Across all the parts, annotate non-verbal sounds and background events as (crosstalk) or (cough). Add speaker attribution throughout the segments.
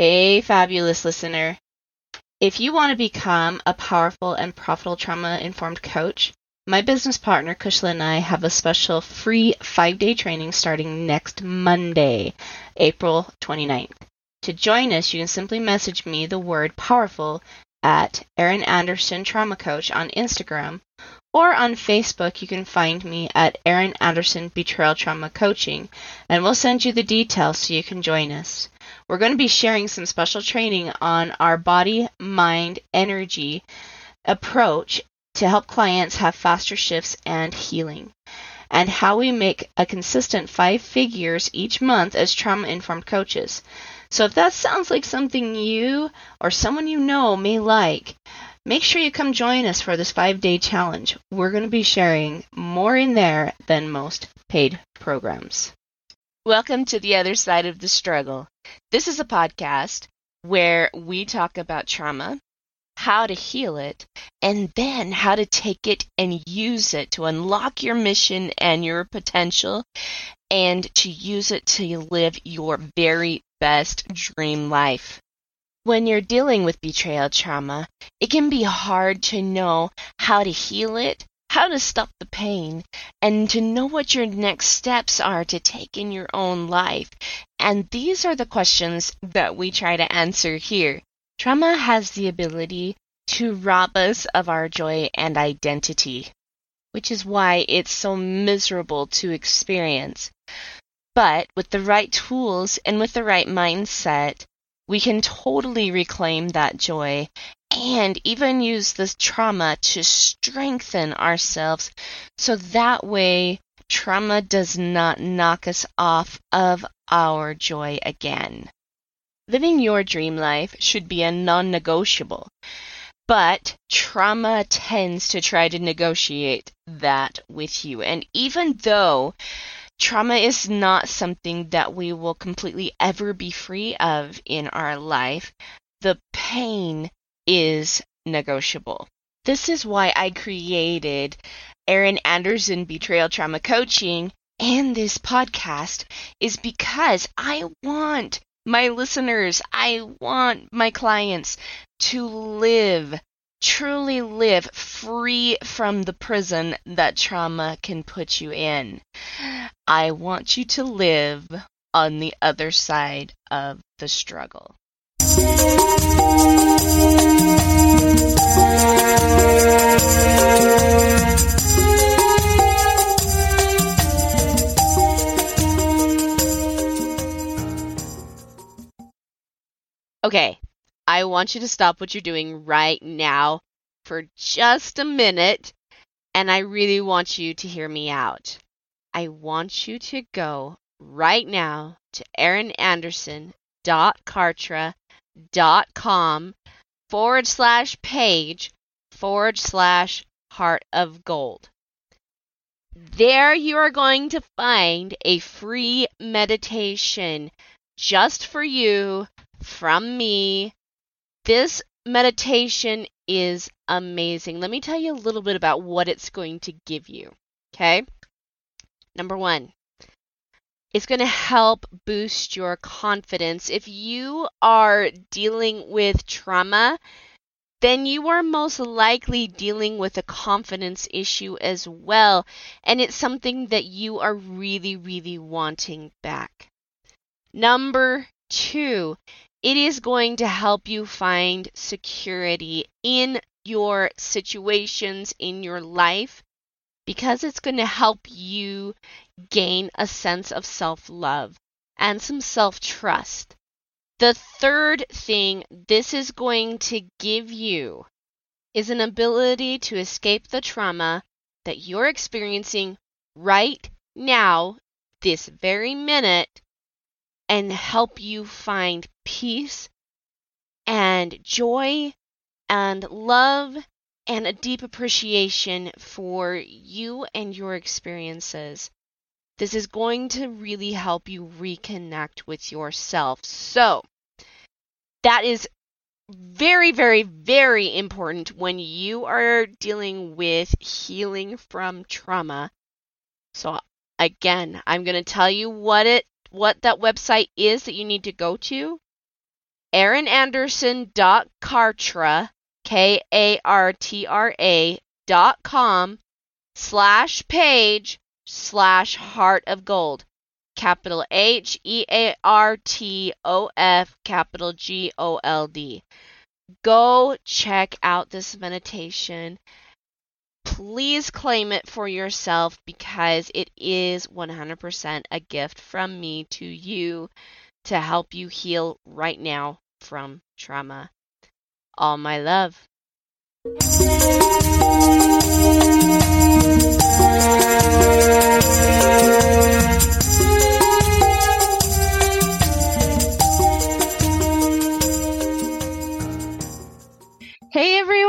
Speaker 1: Hey, fabulous listener. If you want to become a powerful and profitable trauma informed coach, my business partner, Kushla, and I have a special free five day training starting next Monday, April 29th. To join us, you can simply message me the word powerful at Erin Anderson Trauma Coach on Instagram, or on Facebook, you can find me at Erin Anderson Betrayal Trauma Coaching, and we'll send you the details so you can join us. We're going to be sharing some special training on our body, mind, energy approach to help clients have faster shifts and healing, and how we make a consistent five figures each month as trauma informed coaches. So if that sounds like something you or someone you know may like, make sure you come join us for this five day challenge. We're going to be sharing more in there than most paid programs. Welcome to the other side of the struggle. This is a podcast where we talk about trauma, how to heal it, and then how to take it and use it to unlock your mission and your potential and to use it to live your very best dream life. When you're dealing with betrayal trauma, it can be hard to know how to heal it how to stop the pain, and to know what your next steps are to take in your own life. And these are the questions that we try to answer here. Trauma has the ability to rob us of our joy and identity, which is why it's so miserable to experience. But with the right tools and with the right mindset, we can totally reclaim that joy and even use this trauma to strengthen ourselves so that way trauma does not knock us off of our joy again. Living your dream life should be a non negotiable, but trauma tends to try to negotiate that with you. And even though trauma is not something that we will completely ever be free of in our life, the pain is negotiable. This is why I created Erin Anderson Betrayal Trauma Coaching and this podcast is because I want my listeners, I want my clients to live, truly live free from the prison that trauma can put you in. I want you to live on the other side of the struggle. Okay, I want you to stop what you're doing right now for just a minute, and I really want you to hear me out. I want you to go right now to erinanderson.kartra.com forward slash page forward slash heart of gold. There you are going to find a free meditation just for you from me. This meditation is amazing. Let me tell you a little bit about what it's going to give you. Okay? Number one, it's going to help boost your confidence. If you are dealing with trauma, then you are most likely dealing with a confidence issue as well. And it's something that you are really, really wanting back. Number two, it is going to help you find security in your situations in your life because it's going to help you gain a sense of self love and some self trust. The third thing this is going to give you is an ability to escape the trauma that you're experiencing right now, this very minute, and help you find peace and joy and love and a deep appreciation for you and your experiences. This is going to really help you reconnect with yourself. So, that is very, very, very important when you are dealing with healing from trauma. So, again, I'm going to tell you what it what that website is that you need to go to. erinanderson.kartra, K A R T R A dot com slash page slash heart of gold. Capital H E A R T O F, capital G O L D. Go check out this meditation. Please claim it for yourself because it is 100% a gift from me to you to help you heal right now from trauma. All my love. Hey everyone!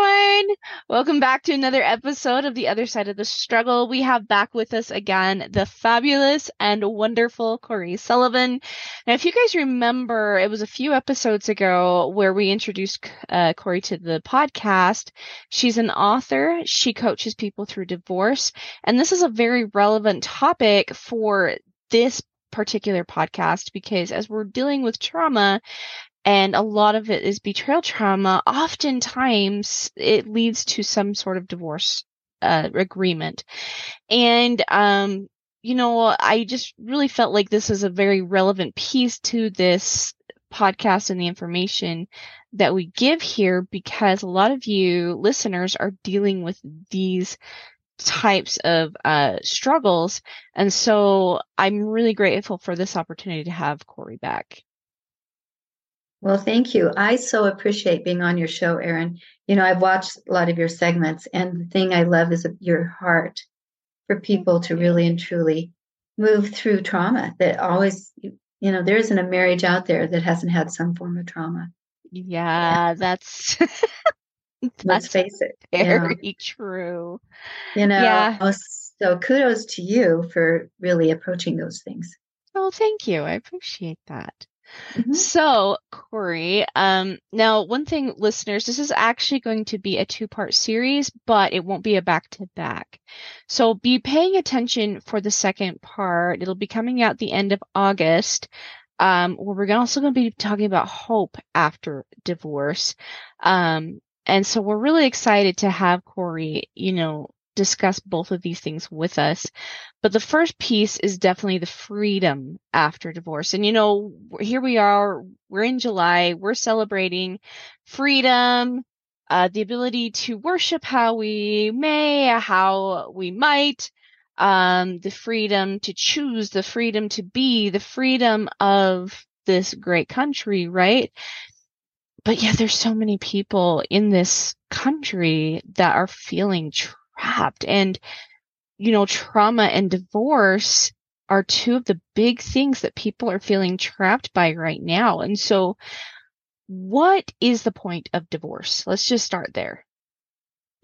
Speaker 1: Welcome back to another episode of The Other Side of the Struggle. We have back with us again the fabulous and wonderful Coree Sullivan. Now, if you guys remember, it was a few episodes ago where we introduced uh, Coree to the podcast. She's an author. She coaches people through divorce. And this is a very relevant topic for this particular podcast because as we're dealing with trauma, and a lot of it is betrayal trauma, oftentimes it leads to some sort of divorce uh, agreement. And, um, you know, I just really felt like this is a very relevant piece to this podcast and the information that we give here because a lot of you listeners are dealing with these types of uh, struggles. And so I'm really grateful for this opportunity to have Coree back.
Speaker 2: Well, thank you. I so appreciate being on your show, Erin. You know, I've watched a lot of your segments, and the thing I love is your heart for people to really and truly move through trauma that always, you know, there isn't a marriage out there that hasn't had some form of trauma.
Speaker 1: Yeah, (laughs) that's. (laughs)
Speaker 2: that's Let's face it.
Speaker 1: Very yeah. true.
Speaker 2: You know, yeah. so kudos to you for really approaching those things.
Speaker 1: Oh, thank you. I appreciate that. Mm-hmm. So, Coree, um, now one thing, listeners, this is actually going to be a two part series, but it won't be a back to back. So be paying attention for the second part. It'll be coming out the end of August. Um, where we're also going to be talking about hope after divorce. Um, and so we're really excited to have Coree, you know, discuss both of these things with us. But the first piece is definitely the freedom after divorce. And you know, here we are, we're in July, we're celebrating freedom, uh, the ability to worship how we may, how we might, um, the freedom to choose, the freedom to be, the freedom of this great country, right? But yeah, there's so many people in this country that are feeling trapped. And, you know, trauma and divorce are two of the big things that people are feeling trapped by right now. And so, what is the point of divorce? Let's just start there.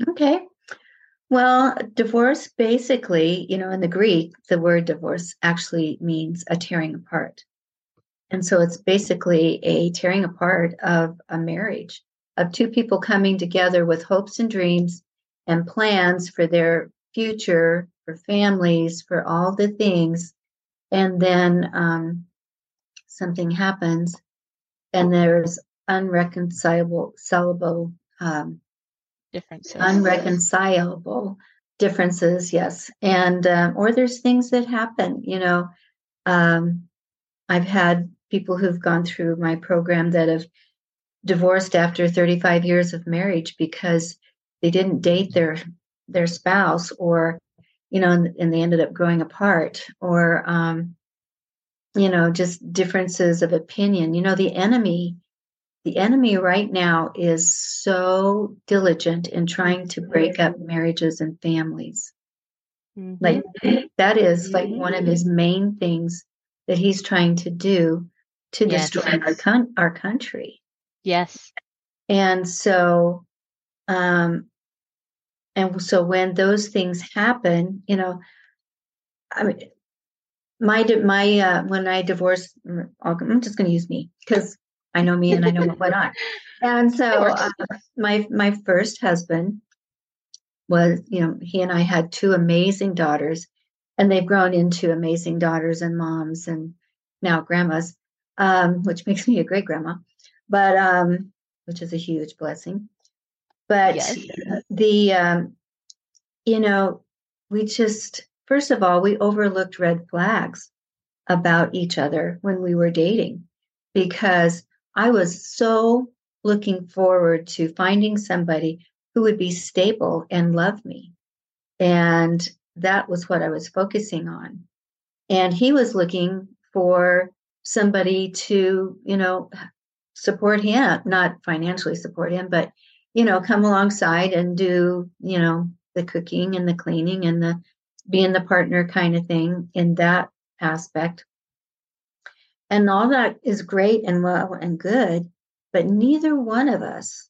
Speaker 2: Okay. Well, divorce basically, you know, in the Greek, the word divorce actually means a tearing apart. And so it's basically a tearing apart of a marriage, of two people coming together with hopes and dreams and plans for their future, for families, for all the things. And then um, something happens, and there's unreconcilable, sellable, um,
Speaker 1: differences,
Speaker 2: unreconcilable differences. Yes, and um, or there's things that happen. You know, um, I've had people who've gone through my program that have divorced after 35 years of marriage because they didn't date their their spouse or you know and, and they ended up growing apart or um you know just differences of opinion. You know the enemy the enemy right now is so diligent in trying to break up marriages and families. Mm-hmm. like that is like one of his main things that he's trying to do to yes. destroy our, con- our country.
Speaker 1: Yes.
Speaker 2: And so um, and so when those things happen, you know, I mean, my my uh, when I divorced, mm, I'm just going to use me because I know me and I know what went on. And so uh, my my first husband was, you know, he and I had two amazing daughters, and they've grown into amazing daughters and moms and now grandmas, um, which (laughs) makes me a great grandma. but um, which is a huge blessing. But
Speaker 1: Yes.
Speaker 2: the um, you know, we just first of all we overlooked red flags about each other when we were dating because I was so looking forward to finding somebody who would be stable and love me. And that was what I was focusing on. And he was looking for somebody to, you know, support him, not financially support him, but, you know, come alongside and do, you know, the cooking and the cleaning and the being the partner kind of thing in that aspect. And all that is great and well and good, but neither one of us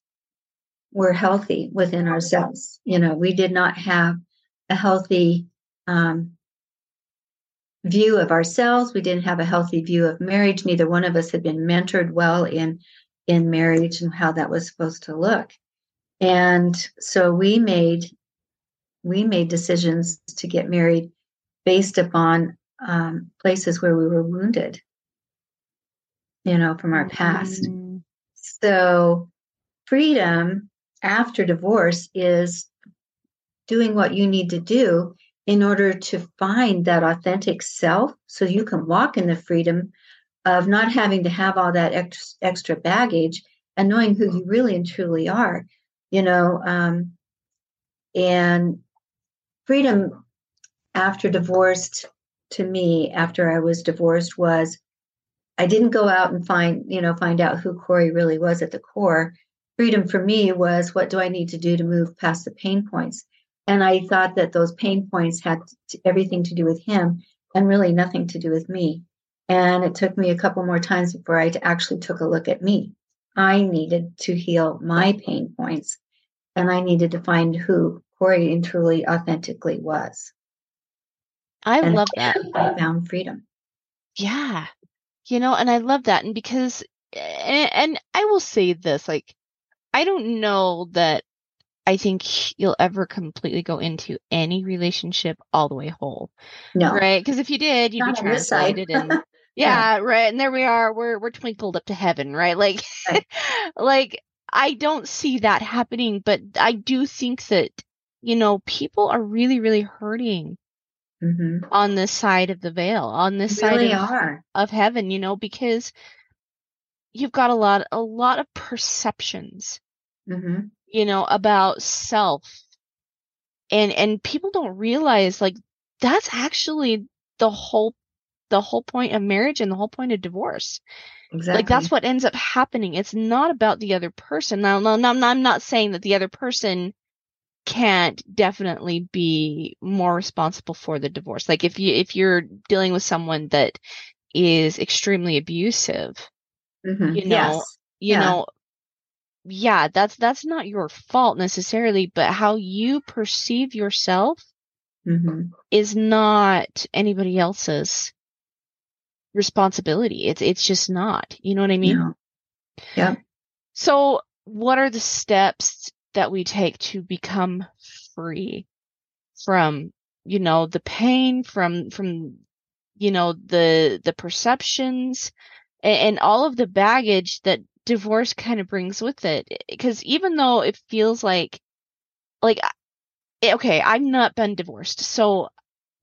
Speaker 2: were healthy within ourselves. You know, we did not have a healthy um, view of ourselves. We didn't have a healthy view of marriage. Neither one of us had been mentored well in in marriage and how that was supposed to look. And so we made we made decisions to get married based upon um, places where we were wounded, you know, from our past.
Speaker 1: Mm,
Speaker 2: So, freedom after divorce is doing what you need to do in order to find that authentic self so you can walk in the freedom of not having to have all that extra baggage and knowing who you really and truly are, you know. Um, and freedom after divorced to me, after I was divorced, was I didn't go out and find, you know, find out who Coree really was at the core. Freedom for me was what do I need to do to move past the pain points? And I thought that those pain points had everything to do with him and really nothing to do with me. And it took me a couple more times before I actually took a look at me. I needed to heal my pain points and I needed to find who Coree and truly authentically was.
Speaker 1: I
Speaker 2: And
Speaker 1: love that.
Speaker 2: I found freedom.
Speaker 1: Yeah. You know, and I love that. And because, and, and I will say this, like, I don't know that I think you'll ever completely go into any relationship all the way whole,
Speaker 2: No,
Speaker 1: right? Because if you did, you'd be
Speaker 2: Not side.
Speaker 1: translated and (laughs) yeah, right. And there we are. We're we're twinkled up to heaven, right? Like,
Speaker 2: Right. (laughs)
Speaker 1: like I don't see that happening, but I do think that you know people are really, really hurting
Speaker 2: hmm
Speaker 1: on this side of the veil, on this side of
Speaker 2: are.
Speaker 1: of heaven, you know, because you've got a lot a lot of perceptions,
Speaker 2: hmm
Speaker 1: you know, about self. And and people don't realize like that's actually the whole the whole point of marriage and the whole point of divorce.
Speaker 2: Exactly.
Speaker 1: Like that's what ends up happening. It's not about the other person. Now, no, no, I'm not- saying that the other person can't definitely be more responsible for the divorce. Like if you if you're dealing with someone that is extremely abusive,
Speaker 2: Mhm.
Speaker 1: you know,
Speaker 2: Yes.
Speaker 1: you
Speaker 2: Yeah.
Speaker 1: know, yeah, that's that's not your fault necessarily, but how you perceive yourself
Speaker 2: hmm
Speaker 1: is not anybody else's responsibility. It's it's just not. You know what I mean?
Speaker 2: Yeah. Yep.
Speaker 1: So, what are the steps that we take to become free from, you know, the pain from from you know the the perceptions and, and all of the baggage that divorce kind of brings with it because even though it feels like like eh, okay i've not been divorced so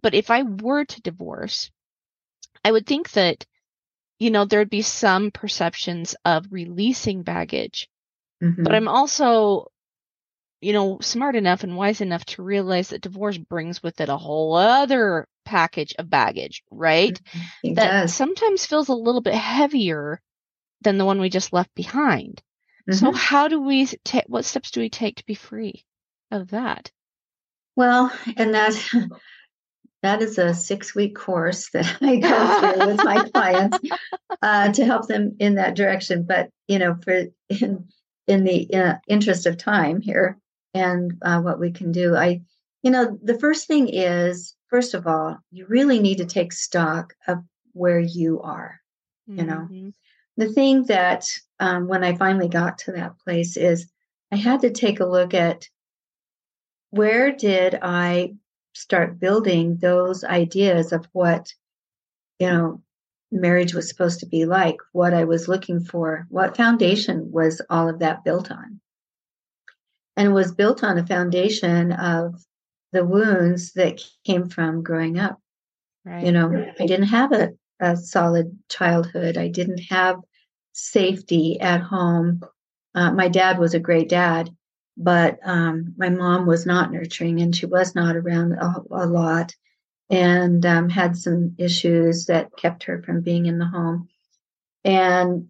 Speaker 1: but if i were to divorce i would think that you know there'd be some perceptions of releasing baggage
Speaker 2: Mhm.
Speaker 1: but i'm also you know smart enough and wise enough to realize that divorce brings with it a whole other package of baggage right
Speaker 2: it
Speaker 1: that
Speaker 2: does.
Speaker 1: sometimes feels a little bit heavier than the one we just left behind. So
Speaker 2: Mhm.
Speaker 1: how do we take what steps do we take to be free of that?
Speaker 2: Well, and that (laughs) that is a six week course (laughs) that I go (laughs) through with my clients uh, to help them in that direction. But you know, for in in the uh, interest of time here and uh, what we can do, I you know the first thing is first of all you really need to take stock of where you are. You know.
Speaker 1: Mhm.
Speaker 2: The thing that um, when I finally got to that place is I had to take a look at where did I start building those ideas of what, you know, marriage was supposed to be like, what I was looking for, what foundation was all of that built on. And was built on a foundation of the wounds that came from growing up. Right. You know, I didn't have a, a solid childhood. I didn't have safety at home. Uh, my dad was a great dad, but um, my mom was not nurturing and she was not around a, a lot and um, had some issues that kept her from being in the home. And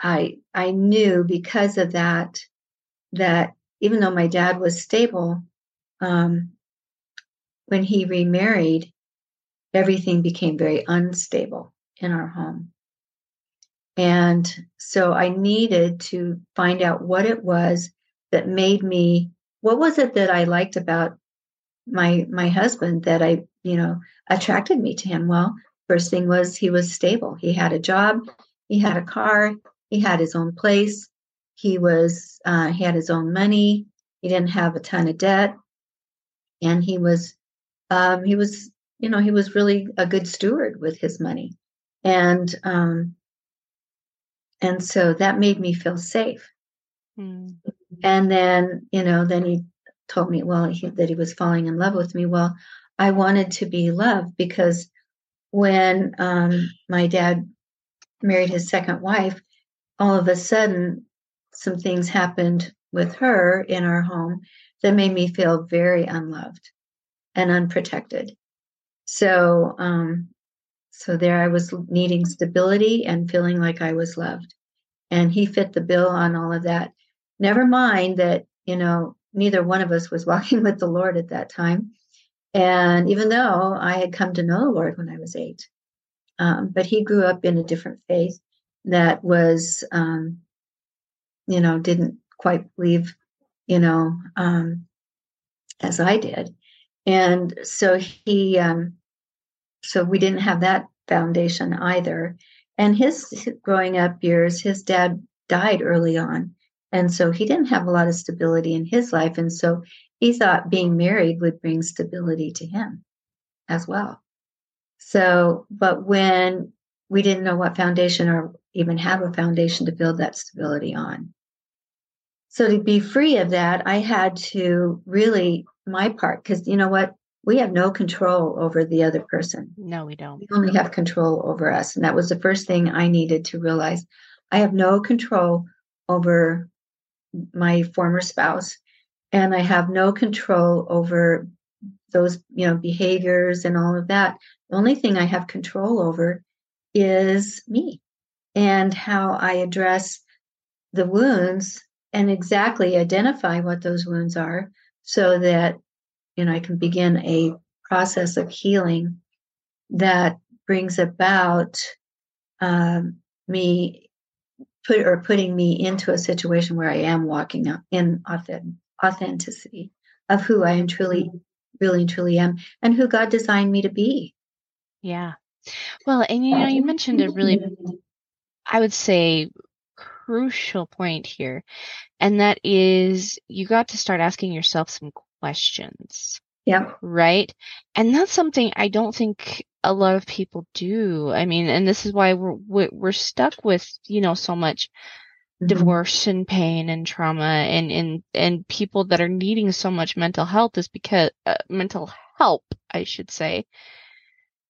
Speaker 2: I I knew because of that that even though my dad was stable, um, when he remarried, everything became very unstable in our home. And so I needed to find out what it was that made me, what was it that I liked about my my husband that I, you know, attracted me to him? Well, first thing was he was stable. He had a job, he had a car, he had his own place, he was uh, he had his own money, he didn't have a ton of debt, and he was um, he was you know he was really a good steward with his money, and um, and so that made me feel safe. Mm. And then you know then he told me well he, that he was falling in love with me. Well, I wanted to be loved because when um, my dad married his second wife, all of a sudden some things happened with her in our home that made me feel very unloved and unprotected. So, um, so there I was needing stability and feeling like I was loved. And he fit the bill on all of that. Never mind that, you know, neither one of us was (laughs) walking with the Lord at that time. And even though I had come to know the Lord when I was eight, um, but he grew up in a different faith that was, um, you know, didn't quite believe, you know, um, as I did. And so he, um, so we didn't have that foundation either. And his growing up years, his dad died early on. And so he didn't have a lot of stability in his life. And so he thought being married would bring stability to him as well. So, but when we didn't know what foundation or even have a foundation to build that stability on. So to be free of that, I had to really my part because you know what we have no control over the other person
Speaker 1: no we don't
Speaker 2: we only have control over us and that was the first thing i needed to realize i have no control over my former spouse and i have no control over those you know behaviors and all of that. The only thing i have control over is me and how i address the wounds and exactly identify what those wounds are so that you know I can begin a process of healing that brings about um, me put or putting me into a situation where I am walking in authenticity of who I am truly, really and truly am, and who God designed me to be.
Speaker 1: Yeah. Well, and you know, you mentioned a really, I would say, crucial point here, and that is you got to start asking yourself some questions.
Speaker 2: Yeah.
Speaker 1: Right. And that's something I don't think a lot of people do. I mean, and this is why we're, we're stuck with, you know, so much mm-hmm. divorce and pain and trauma and, and, and people that are needing so much mental health is because, uh, mental help, I should say.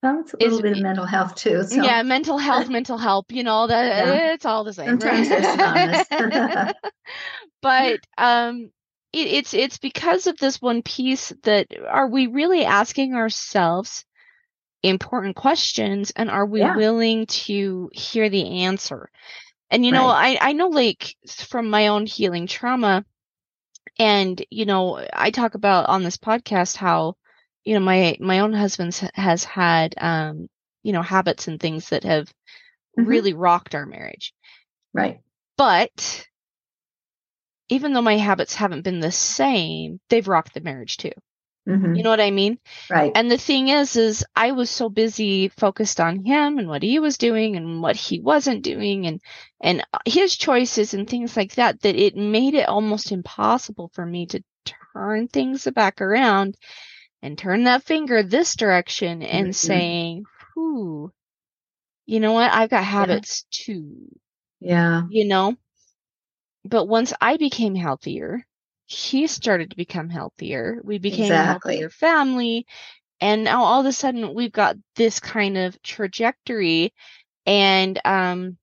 Speaker 2: Well, it's a little is, bit of mental health too.
Speaker 1: So. Yeah, mental health, (laughs) mental help, you know, that yeah. it's all the same. Sometimes right? (laughs) but, um, it, it's it's because of this one piece that are we really asking ourselves important questions and are we yeah. willing to hear the answer and you know right. i i know like from my own healing trauma and you know i talk about on this podcast how you know my my own husband has had um you know habits and things that have mm-hmm. really rocked our marriage
Speaker 2: right
Speaker 1: but even though my habits haven't been the same, they've rocked the marriage too. Mm-hmm. You know what I mean?
Speaker 2: Right.
Speaker 1: And the thing is, is I was so busy focused on him and what he was doing and what he wasn't doing and, and his choices and things like that, that it made it almost impossible for me to turn things back around and turn that finger this direction and mm-hmm. saying, whew, you know what? I've got habits too,
Speaker 2: Yeah.
Speaker 1: you know? But once I became healthier, he started to become healthier. We became
Speaker 2: Exactly.
Speaker 1: a healthier family. And now all of a sudden we've got this kind of trajectory. And, um,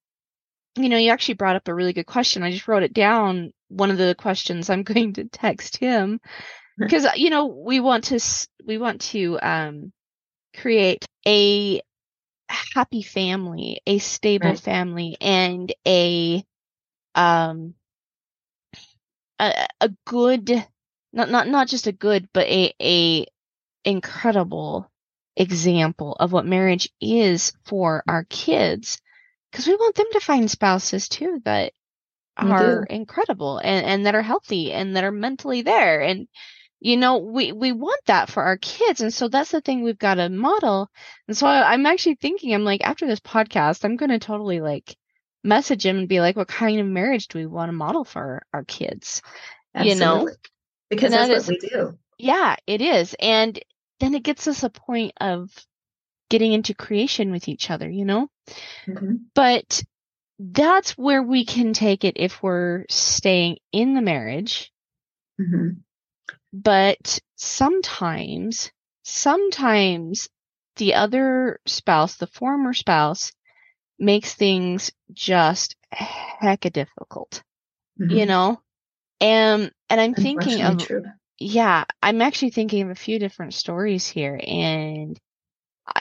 Speaker 1: you know, you actually brought up a really good question. I just wrote it down. One of the questions I'm (laughs) going to text him (laughs) because, you know, we want to, we want to, um, create a happy family, a stable
Speaker 2: Right.
Speaker 1: family and a, um, a, a good not not not just a good but a a incredible example of what marriage is for our kids because we want them to find spouses too that
Speaker 2: We
Speaker 1: are
Speaker 2: do.
Speaker 1: incredible and and that are healthy and that are mentally there. And you know we we want that for our kids. And so that's the thing we've got to model. And so I, i'm actually thinking i'm like after this podcast i'm going to totally like message him and be like what kind of marriage do we want to model for our kids you know
Speaker 2: Because that's
Speaker 1: that
Speaker 2: what
Speaker 1: is-
Speaker 2: we do.
Speaker 1: yeah, it is. And then it gets us a point of getting into creation with each other, you know?
Speaker 2: Mhm.
Speaker 1: But that's where we can take it if we're staying in the marriage.
Speaker 2: Mhm.
Speaker 1: But sometimes, sometimes the other spouse, the former spouse, makes things just hecka difficult, you
Speaker 2: Mhm.
Speaker 1: know? And, and I'm thinking of,
Speaker 2: true.
Speaker 1: yeah, I'm actually thinking of a few different stories here, and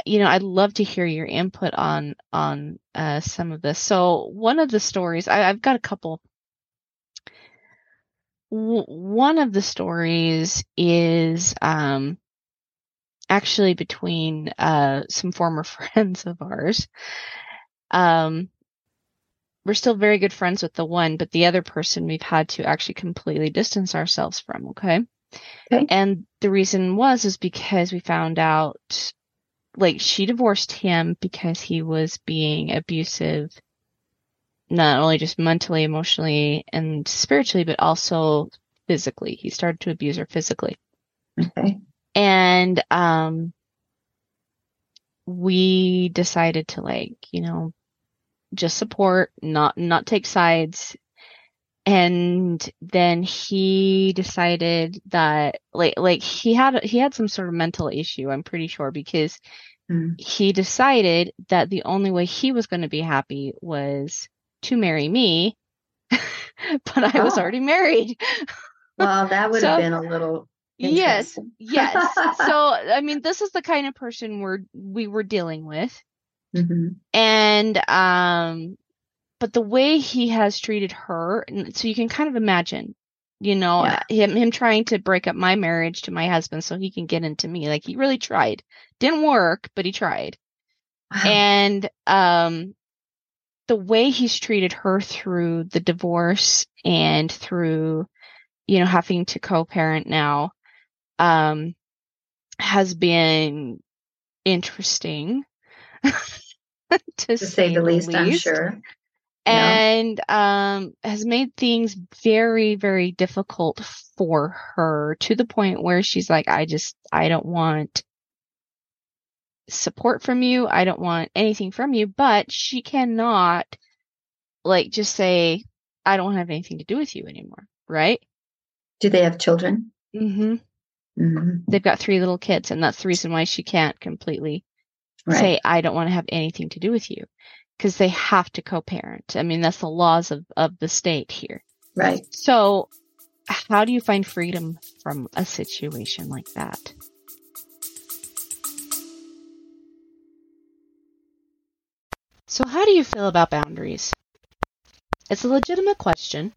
Speaker 1: you know, I'd love to hear your input on on uh, some of this. So one of the stories, I, I've got a couple. W- one of the stories is um, actually between uh, some former (laughs) friends of ours. Um, we're still very good friends with the one, but the other person we've had to actually completely distance ourselves from. Okay.
Speaker 2: Okay.
Speaker 1: And the reason was is because we found out like she divorced him because he was being abusive not only just mentally, emotionally, and spiritually, but also physically. He started to abuse her physically.
Speaker 2: Okay.
Speaker 1: And um we decided to like, you know, just support, not not take sides. And then he decided that like like he had he had some sort of mental issue, I'm pretty sure, because
Speaker 2: Mm.
Speaker 1: he decided that the only way he was going to be happy was to marry me, (laughs) but I was
Speaker 2: Oh.
Speaker 1: already married.
Speaker 2: Well, that (laughs) would
Speaker 1: So-
Speaker 2: have been a little
Speaker 1: Yes, yes. (laughs) So, I mean, this is the kind of person we're we were dealing with,
Speaker 2: Mhm.
Speaker 1: and um, but the way he has treated her, so you can kind of imagine, you know,
Speaker 2: Yeah.
Speaker 1: him him trying to break up my marriage to my husband so he can get into me. Like he really tried, didn't work, but he tried.
Speaker 2: Wow.
Speaker 1: and um the way he's treated her through the divorce and through you know having to co-parent now um has been interesting (laughs) to,
Speaker 2: to say the least, I'm sure. Yeah.
Speaker 1: and um has made things very very difficult for her to the point where she's like I just I don't want support from you. I don't want anything from you, but she cannot like just say I don't have anything to do with you anymore, right?
Speaker 2: Do they have children?
Speaker 1: Mhm.
Speaker 2: Mhm.
Speaker 1: They've got three little kids and that's the reason why she can't completely
Speaker 2: Right.
Speaker 1: say I don't want to have anything to do with you because they have to co-parent. I mean, that's the laws of of the state here.
Speaker 2: Right.
Speaker 1: So, how do you find freedom from a situation like that? So, how do you feel about boundaries? It's a legitimate question.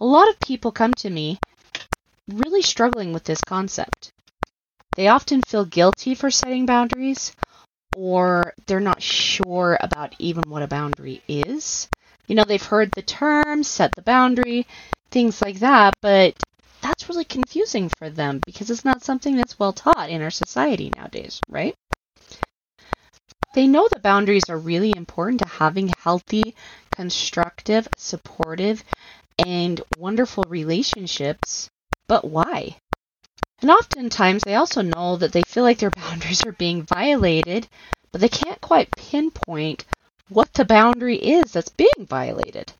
Speaker 1: A lot of people come to me really struggling with this concept. They often feel guilty for setting boundaries, or they're not sure about even what a boundary is. You know, they've heard the term, set the boundary, things like that, but that's really confusing for them because it's not something that's well taught in our society nowadays, right? They know that boundaries are really important to having healthy, constructive, supportive, and wonderful relationships, but why? And oftentimes they also know that they feel like their (laughs) boundaries are being violated, but they can't quite pinpoint what the boundary is that's being violated.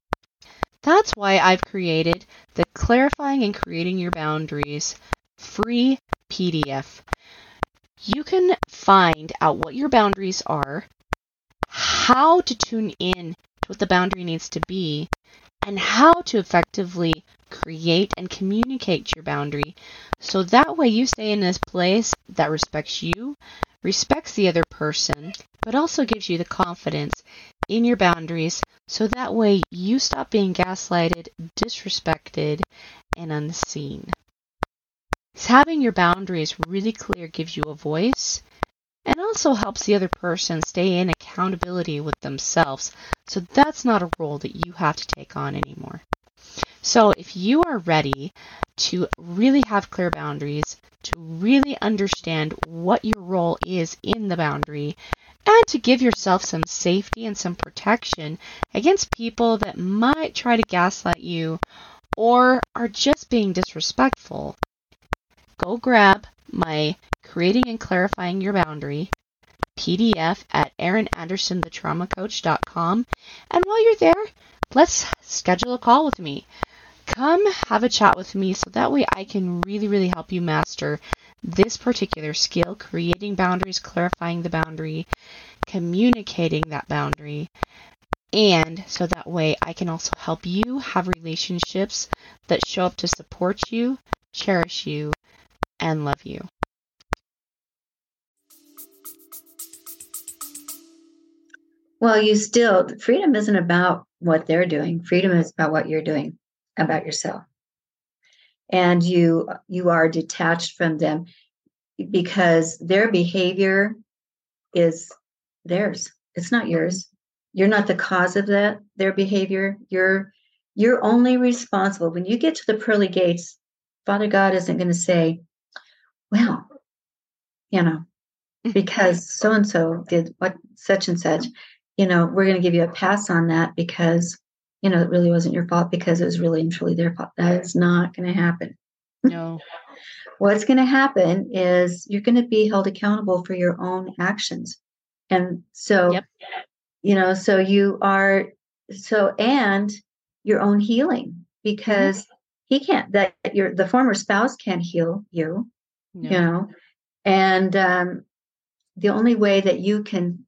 Speaker 1: That's why I've created the Clarifying and Creating Your Boundaries free PDF. You can find out what your boundaries are, how to tune in to what the boundary needs to be, and how to effectively create and communicate your boundary so that way you stay in this place that respects you, respects the other person, but also gives you the confidence in your boundaries so that way you stop being gaslighted, disrespected, and unseen. So having your boundaries really clear gives you a voice also helps the other person stay in accountability with themselves. So that's not a role that you have to take on anymore. So if you are ready to really have clear boundaries, to really understand what your role is in the boundary, and to give yourself some safety and some protection against people that might try to gaslight you or are just being disrespectful, go grab my Creating and Clarifying Your Boundary PDF at erinandersonthetraumacoach.com. And while you're there, let's schedule a call with me. Come have a chat with me so that way I can really, really help you master this particular skill creating boundaries, clarifying the boundary, communicating that boundary, and so that way I can also help you have relationships that show up to support you, cherish you, and love you.
Speaker 2: Well, you still, freedom isn't about what they're doing. Freedom is about what you're doing about yourself. And you you are detached from them because their behavior is theirs. It's not yours. You're not the cause of that their behavior. You're you're only responsible when you get to the pearly gates. Father God isn't going to say, "Well, you know, (laughs) because so and so did what such and such." You know, we're going to give you a pass on that because, you know, it really wasn't your fault because it was really and truly their fault. That is not going to happen.
Speaker 1: No. (laughs)
Speaker 2: What's going to happen is you're going to be held accountable for your own actions. And so, yep. you know, so you are, so, and your own healing because mm-hmm. he can't, that your, the former spouse can't heal you, no. you know, and, um, the only way that you can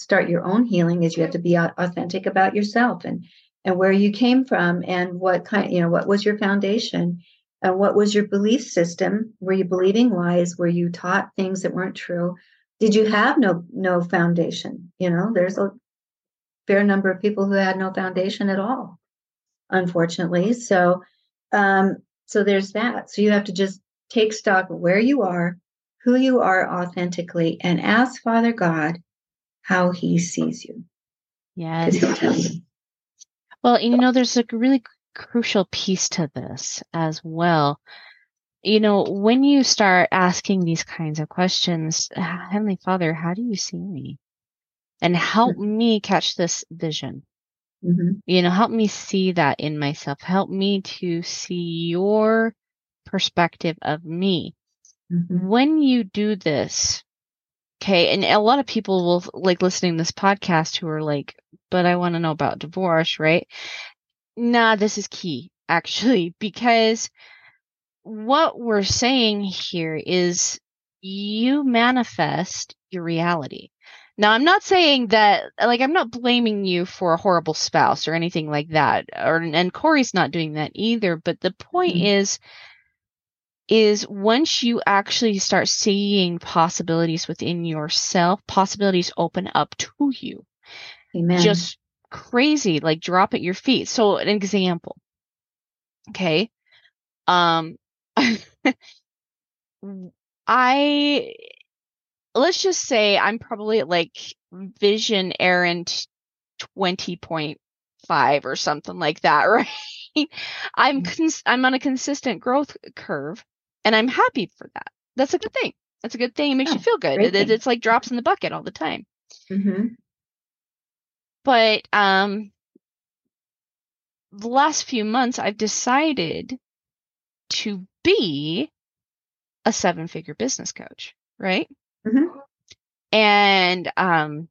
Speaker 2: start your own healing is you have to be authentic about yourself and and where you came from and what kind you know what was your foundation and what was your belief system? Were you believing lies? Were you taught things that weren't true? Did you have no no foundation? You know there's a fair number of people who had no foundation at all unfortunately. So um so there's that. So you have to just take stock of where you are who you are authentically and ask father god how he sees you.
Speaker 1: Yes. Well, you know, there's a really crucial piece to this as well. You know, when you start asking these kinds of questions, Heavenly Father, how do you see me? And help mm-hmm. me catch this vision. Mm-hmm. You know, help me see that in myself. Help me to see your perspective of me. Mm-hmm. When you do this, Okay. And a lot of people will like listening to this podcast who are like, but I want to know about divorce, right? Nah, this is key actually, (laughs) because what we're saying here is you manifest your reality. Now, I'm not saying that, like, I'm not blaming you for a horrible spouse or anything like that. Or, and Coree's not doing that either. But the point mm-hmm. is, is once you actually start seeing possibilities within yourself, possibilities open up to you. Amen. Just crazy, like drop at your feet. So an example. Okay. Um (laughs) I let's just say I'm probably at like vision Erin 20.5 or something like that, (laughs) right? I'm mm. cons- I'm on a consistent growth curve and I'm happy for that. That's a good thing. That's a good thing. It makes yeah, you feel good. It, it's like drops in the bucket all the time. Mm-hmm. But um, the last few months, I've decided to be a a seven figure business coach, right?
Speaker 2: Mm-hmm.
Speaker 1: And um,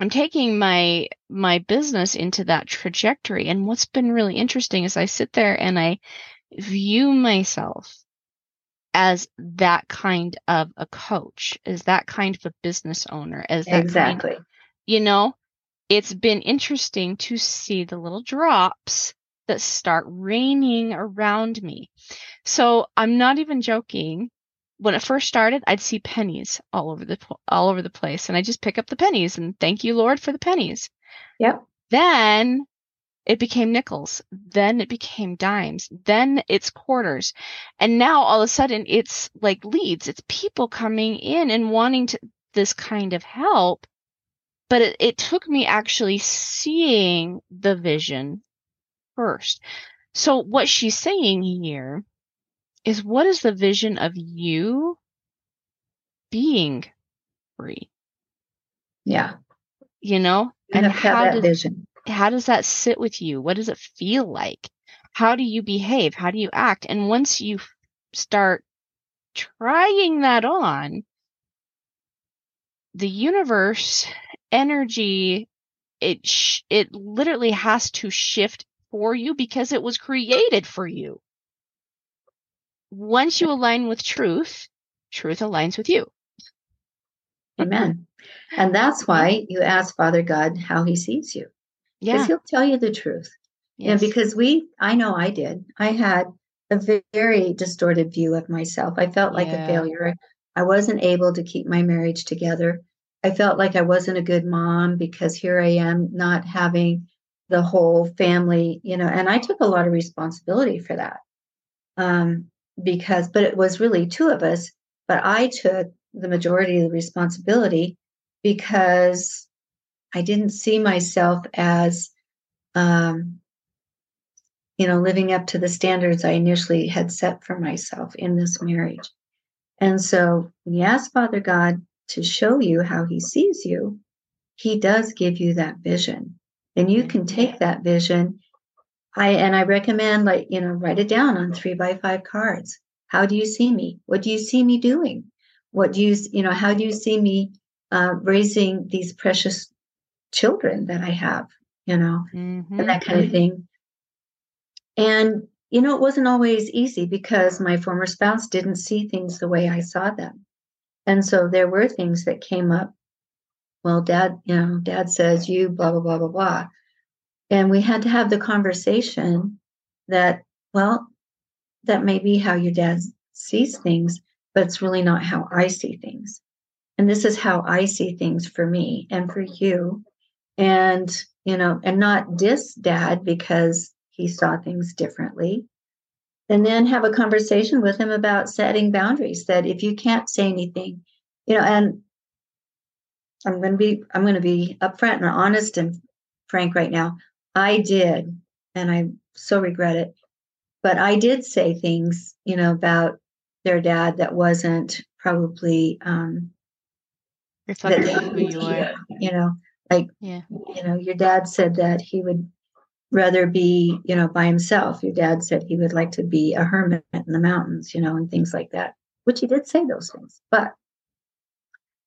Speaker 1: I'm taking my my business into that trajectory. And what's been really interesting is I sit there and I view myself as that kind of a coach, as that kind of a business owner, as that
Speaker 2: exactly.
Speaker 1: Kind of, you know, it's been interesting to see the little drops that start raining around me. So I'm not even joking. When it first started, I'd see pennies all over the all over the place, and I just pick up the pennies and thank you, Lord, for the pennies.
Speaker 2: Yep.
Speaker 1: Then it became nickels. Then it became dimes. Then it's quarters. And now all of a sudden it's like leads. It's people coming in and wanting to, this kind of help. But it, it took me actually seeing the vision first. So what she's saying here is what is the vision of you being free?
Speaker 2: Yeah.
Speaker 1: You know?
Speaker 2: And how that vision.
Speaker 1: How does that sit with you? What does it feel like? How do you behave? How do you act? And once you start trying that on, the universe energy it sh- it literally has to shift for you because it was created for you. Once you align with truth, truth aligns with you.
Speaker 2: Amen. And that's why you ask Father God how he sees you. Because yeah. he'll tell you the truth. Yes. And because we, I know I did, I had a very distorted view of myself. I felt like yeah. a failure. I wasn't able to keep my marriage together. I felt like I wasn't a good mom because here I am not having the whole family, you know, and I took a lot of responsibility for that. Um, because, but it was really two of us, but I took the majority of the responsibility because I didn't see myself as, um, you know, living up to the standards I initially had set for myself in this marriage. And so when you ask Father God to show you how he sees you, he does give you that vision And you can take that vision. I and I recommend like, you know, write it down on three by five cards. How do you see me? What do you see me doing? What do you, you know, how do you see me uh, raising these precious children that I have, you know, mm-hmm. and that kind of thing. And, you know, it wasn't always easy because my former spouse didn't see things the way I saw them. And so there were things that came up well, dad, you know, dad says you blah, blah, blah, blah, blah. And we had to have the conversation that, well, that may be how your dad sees things, but it's really not how I see things. And this is how I see things for me and for you. And, you know, and not diss dad because he saw things differently. And then have a conversation with him about setting boundaries that if you can't say anything, you know, and I'm going to be I'm going to be upfront and honest and frank right now. I did, and I so regret it, but I did say things, you know, about their dad that wasn't probably um,
Speaker 1: reflecting who you are.
Speaker 2: You know, like yeah. you know, your dad said that he would rather be, you know, by himself. Your dad said he would like to be a hermit in the mountains, you know, and things like that. Which he did say those things, but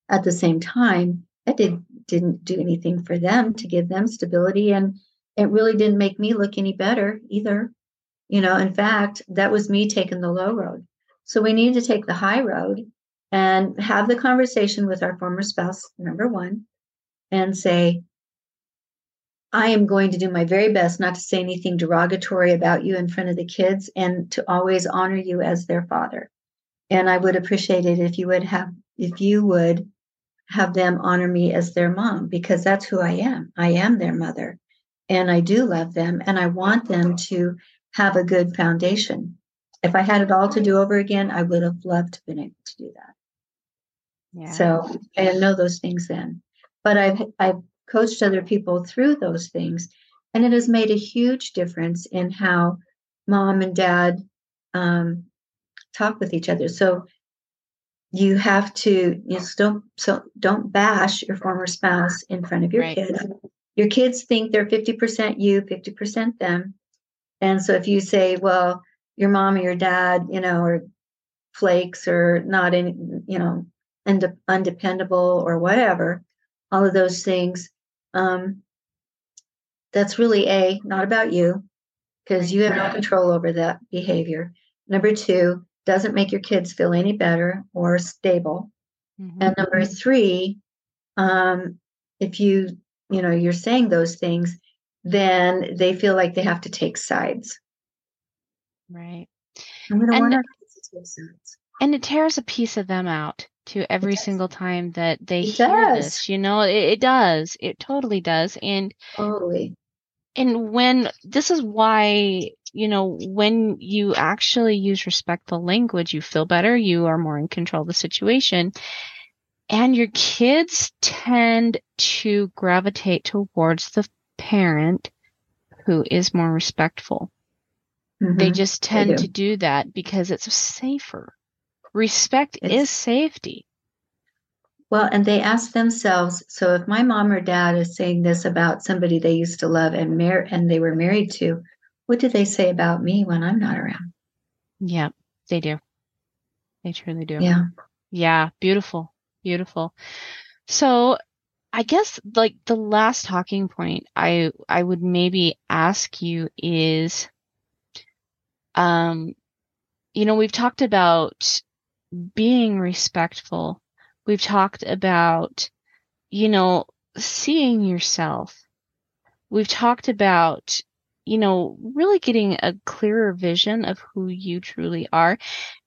Speaker 2: at the same time, that did, didn't do anything for them to give them stability. And it really didn't make me look any better either. You know, in fact, that was me taking the low road. So we need to take the high road and have the conversation with our former spouse, number one, and say, I am going to do my very best not to say anything derogatory about you in front of the kids and to always honor you as their father. And I would appreciate it if you would have, if you would have them honor me as their mom because that's who I am. I am their mother and I do love them and I want them to have a good foundation. If I had it all to do over again, I would have loved to been able to do that. Yeah. So I know those things then, but I've I've coached other people through those things, and it has made a huge difference in how mom and dad um, talk with each other. So you have to you still so don't bash your former spouse in front of your right. kids your kids think they're 50% you 50% them and so if you say well your mom or your dad you know or flakes or not in you know, und- undependable or whatever, all of those things. Um, that's really A, not about you, because you have no control over that behavior. Number two, doesn't make your kids feel any better or stable. Mm-hmm. And number three, um, if you, you know, you're saying those things, then they feel like they have to take sides.
Speaker 1: Right.
Speaker 2: And and, want our kids to take
Speaker 1: sides. And it tears a piece of them out to every single time that they it hear does. this. You know, it, it does. It totally does. And
Speaker 2: totally.
Speaker 1: And when this is why, you know, when you actually use respectful language, you feel better, you are more in control of the situation. And your kids tend to gravitate towards the parent who is more respectful. Mm-hmm. They just tend they do. to do that because it's safer. Respect it's, is safety.
Speaker 2: Well, and they ask themselves, so if my mom or dad is saying this about somebody they used to love and mar- and they were married to, what do they say about me when I'm not around?
Speaker 1: Yeah, they do. They truly do.
Speaker 2: Yeah.
Speaker 1: Yeah, beautiful. Beautiful. So, I guess like the last talking point I I would maybe ask you is um you know, we've talked about being respectful We've talked about, you know, seeing yourself. We've talked about, you know, really getting a clearer vision of who you truly are.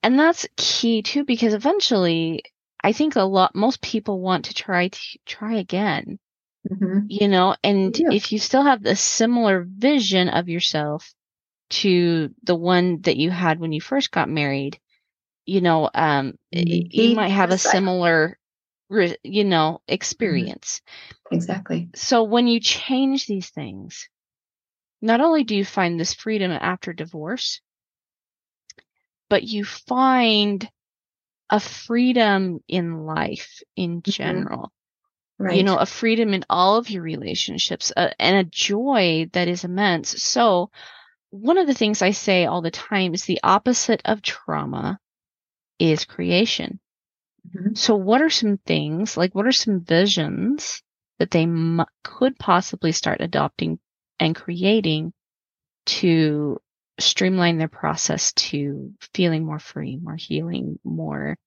Speaker 1: And that's key too, because eventually I think a lot, most people want to try to try again. Mm-hmm. You know, and yeah. if you still have the similar vision of yourself to the one that you had when you first got married, you know, um, mm-hmm. you might have a similar, you know, mm-hmm. experience.
Speaker 2: Exactly.
Speaker 1: So when you change these things, not only do you find this freedom after divorce, but you find a freedom in life in mm-hmm. general. Mm-hmm. Right. You know, a freedom in all of your relationships uh, and a joy that is immense. So, one of the things I say all the time is the opposite of trauma is creation. Mm-hmm. So, what are some things, like what are some visions that they m- could possibly start adopting and creating to streamline their process to feeling more free, more healing, more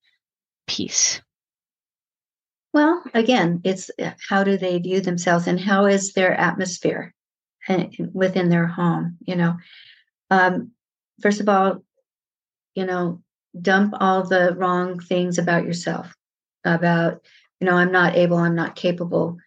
Speaker 1: peace?
Speaker 2: Well, again, it's uh, how do they view themselves and how is their atmosphere uh, within their home? You know, um, first of all, you know, dump all the wrong things about yourself about you know i'm not able i'm not capable.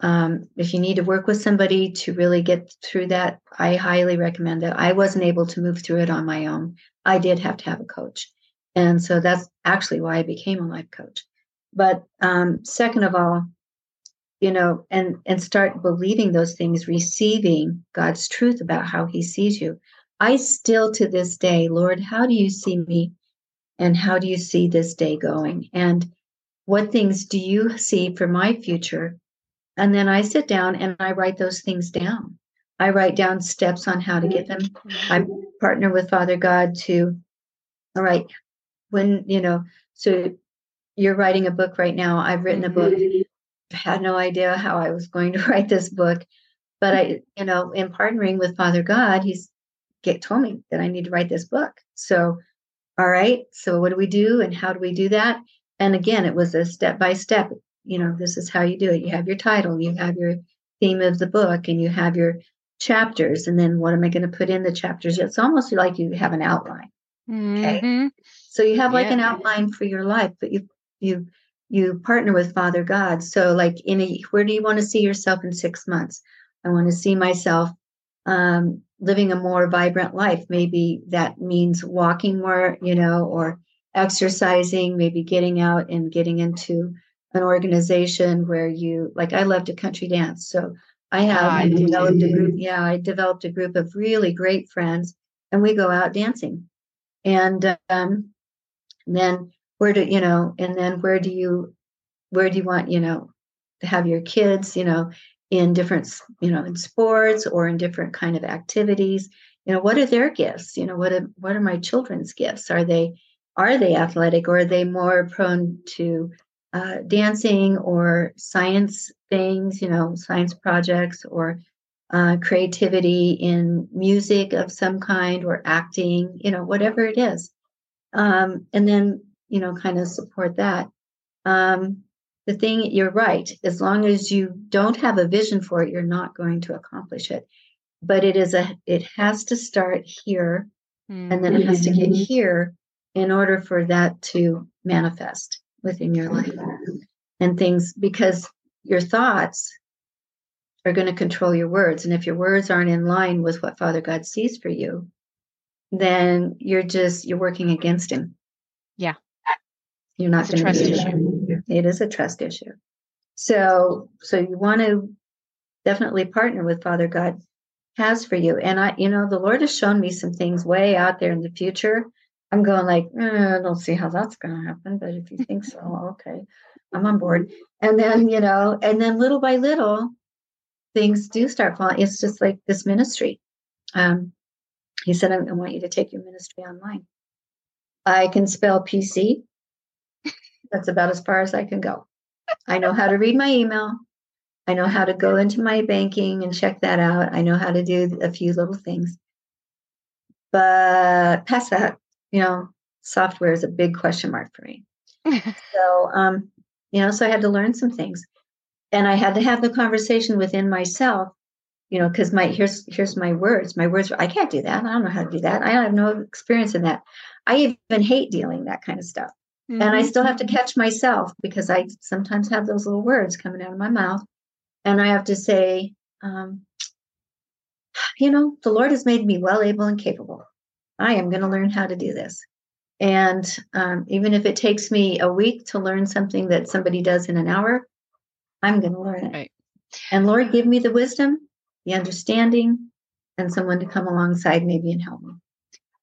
Speaker 2: Um, if you need to work with somebody to really get through that i highly recommend it. I wasn't able to move through it on my own. I did have to have a coach. And so that's actually why i became a life coach. But um, second of all you know and and start believing those things receiving god's truth about how he sees you. I still to this day lord how do you see me and how do you see this day going? And what things do you see for my future? And then i sit down and i write those things down. I write down steps on how to get them. I mm-hmm. partner with father god to all right when you know so you're writing a book right now. I've written a book. I had no idea how i was going to (laughs) write this book but i you know in partnering with father god he's get told me that i need to write this book. So all right, so what do we do and how do we do that? And again, it was a step by step. You know, this is how you do it. You have your title, you have your theme of the book, and you have your chapters. And then what am I going to put in the chapters? It's almost like you have an outline. Okay. Mm-hmm. So you have like yeah. an outline for your life, but you you you partner with Father God. So like in a where do you want to see yourself in six months? I want to see myself um, living a more vibrant life. Maybe that means walking more, you know, or exercising, maybe getting out and getting into an organization where you like I love to country dance. So I have I developed a group. Yeah, I developed a group of really great friends and we go out dancing. And um, then where do you know, and then where do you where do you want, you know, to have your kids, you know, in different you know in sports or in different kind of activities you know what are their gifts you know what are, what are my children's gifts are they are they athletic or are they more prone to uh, dancing or science things, you know, science projects or uh, creativity in music of some kind or acting, you know, whatever it is. Um, and then, you know, kind of support that. Um, the thing, you're right, as long as you don't have a vision for it, you're not going to accomplish it. But it is a, it has to start here mm-hmm. and then it has to get mm-hmm. here in order for that to manifest within your life and things because your thoughts are going to control your words. And if your words aren't in line with what Father God sees for you, then you're just you're working against him.
Speaker 1: Yeah.
Speaker 2: You're not
Speaker 1: going to trust issue.
Speaker 2: It is a trust issue. So so you want to definitely partner with Father God has for you. And I, you know, the Lord has shown me some things way out there in the future. I'm going like, eh, I don't see how that's going to happen, but if you (laughs) think so, okay, I'm on board. And then, you know, and then little by little, things do start falling. It's just like this ministry. Um, he said, I, I want you to take your ministry online. I can spell PC. That's about as far as I can go. I know how to read my email. I know how to go into my banking and check that out. I know how to do a few little things. But past that, you know, software is a big question mark for me. (laughs) so, um, you know, so I had to learn some things and I had to have the conversation within myself, you know, because my here's here's my words. My words I can't do that. I don't know how to do that. I have no experience in that. I even hate dealing that kind of stuff. Mm-hmm. And I still have to catch myself because I sometimes have those little words coming out of my mouth. And I have to say, um, you know, the Lord has made me well able and capable. I am going to learn how to do this. And um, even if it takes me a week to learn something that somebody does in an hour, I'm going to learn it. Right. And Lord, give me the wisdom, the understanding, and someone to come alongside maybe and help me.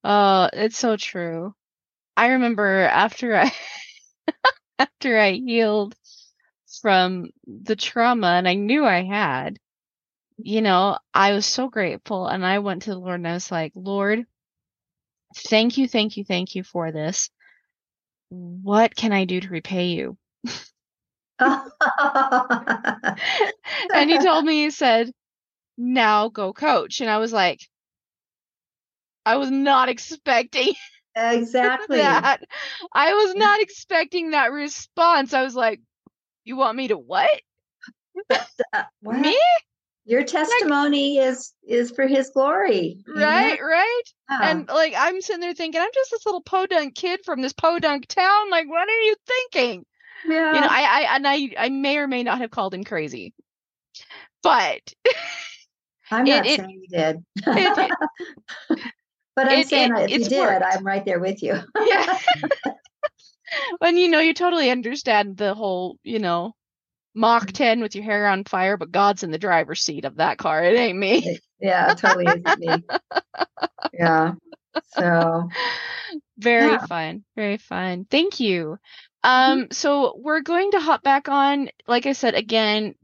Speaker 1: Oh, it's so true. I remember after I (laughs) after I healed from the trauma and I knew I had, you know, I was so grateful and I went to the Lord and I was like, Lord, thank you, thank you, thank you for this. What can I do to repay you? (laughs) and he (laughs) told me, he said, now go coach. And I was like, I was not expecting
Speaker 2: exactly
Speaker 1: that. I was not expecting that response. I was like, you want me to what?
Speaker 2: Uh, what? Me? Your testimony like, is is for his glory.
Speaker 1: Right, right. Yeah. And like I'm sitting there thinking, I'm just this little podunk kid from this podunk town. Like, what are you thinking? Yeah. You know, I, I and I I may or may not have called him crazy. But
Speaker 2: I'm not it, saying you did. It, (laughs) (laughs) but I'm saying if you did, worked. I'm right there with you. (laughs) yeah. (laughs)
Speaker 1: and you know, you totally understand the whole, you know, Mach mm-hmm. 10 with your hair on fire, but God's in the driver's seat of that car. It ain't me.
Speaker 2: Yeah, totally isn't me. (laughs) Yeah. So
Speaker 1: very yeah. fun. Very fun. Thank you. Mm-hmm. Um, so we're going to hop back on. Like I said, again,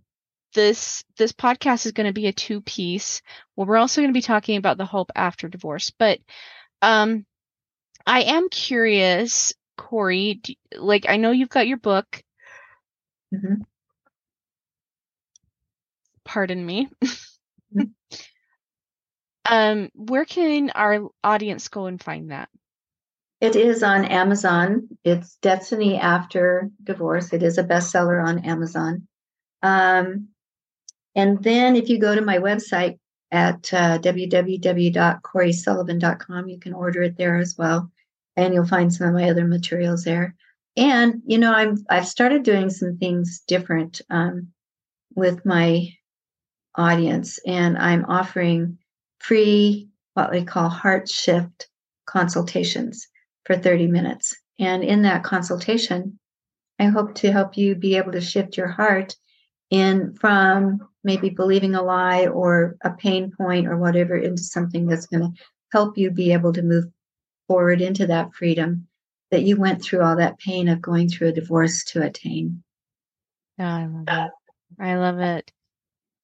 Speaker 1: this this podcast is going to be a two piece. Well, we're also going to be talking about the hope after divorce, but um, I am curious, Coree. Do, like, I know you've got your book. Mm-hmm. Pardon me. Mm-hmm. (laughs) um, where can our audience go and find that?
Speaker 2: It is on Amazon. It's Destiny After Divorce. It is a bestseller on Amazon. Um, and then if you go to my website at uh, www.coreysullivan.com, you can order it there as well. And you'll find some of my other materials there. And, you know, I'm, I've started doing some things different um, with my audience, and I'm offering free, what we call heart shift consultations for 30 minutes. And in that consultation, I hope to help you be able to shift your heart in from maybe believing a lie or a pain point or whatever into something that's going to help you be able to move forward into that freedom that you went through all that pain of going through a divorce to attain.
Speaker 1: Oh, I love it. I love it.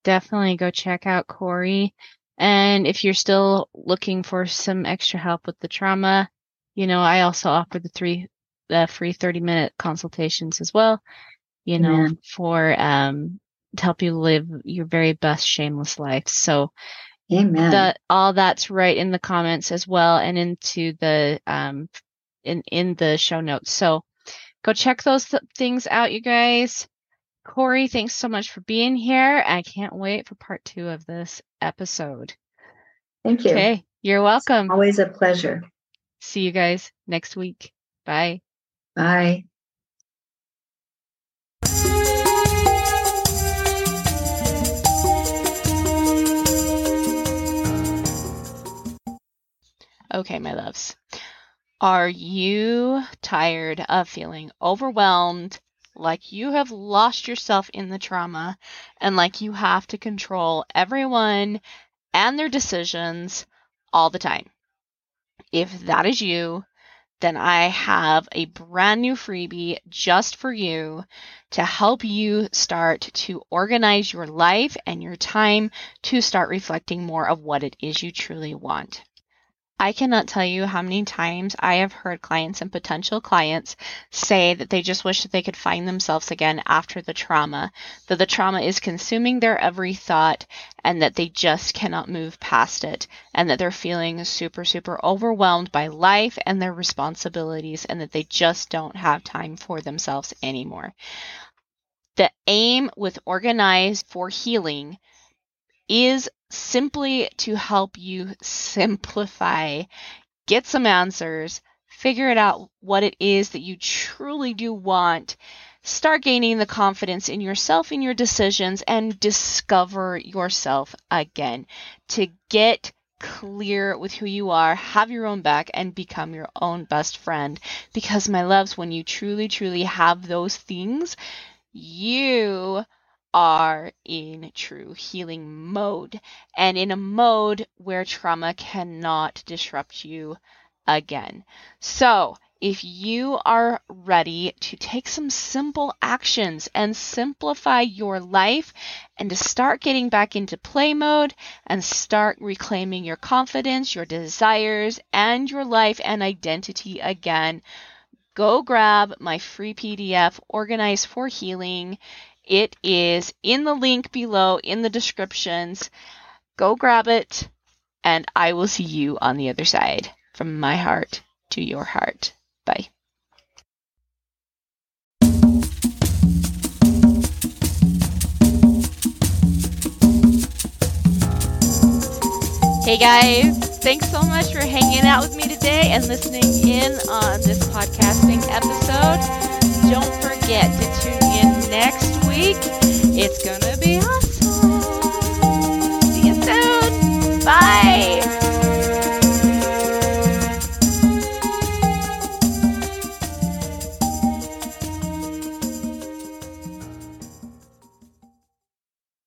Speaker 1: Definitely go check out Coree. And if you're still looking for some extra help with the trauma, you know, I also offer the three, the free 30 minute consultations as well, you know,
Speaker 2: Amen.
Speaker 1: for, um, to help you live your very best shameless life. So
Speaker 2: Amen.
Speaker 1: that all that's right in the comments as well and into the, um, in, in the show notes. So go check those th- things out, you guys. Coree, thanks so much for being here. I can't wait for part two of this episode.
Speaker 2: Thank you.
Speaker 1: Okay. You're welcome.
Speaker 2: Always a pleasure.
Speaker 1: See you guys next week. Bye.
Speaker 2: Bye.
Speaker 1: Okay, my loves. Are you tired of feeling overwhelmed, like you have lost yourself in the trauma, and like you have to control everyone and their decisions all the time? If that is you, then I have a brand new freebie just for you to help you start to organize your life and your time to start reflecting more of what it is you truly want. I cannot tell you how many times I have heard clients and potential clients say that they just wish that they could find themselves again after the trauma, that the trauma is consuming their every thought and that they just cannot move past it, and that they're feeling super, super overwhelmed by life and their responsibilities, and that they just don't have time for themselves anymore. The aim with Organized for Healing is simply to help you simplify, get some answers, figure it out what it is that you truly do want, start gaining the confidence in yourself and your decisions, and discover yourself again to get clear with who you are, have your own back, and become your own best friend. Because, my loves, when you truly, truly have those things, you are in true healing mode and in a mode where trauma cannot disrupt you again. So, if you are ready to take some simple actions and simplify your life and to start getting back into play mode and start reclaiming your confidence, your desires, and your life and identity again, go grab my free PDF, Organize for Healing. It is in the link below in the descriptions. Go grab it, and I will see you on the other side. From my heart to your heart. Bye. Hey guys, thanks so much for hanging out with me today and listening in on this podcasting episode. Don't forget to tune in next week. It's gonna be awesome. See you soon. Bye.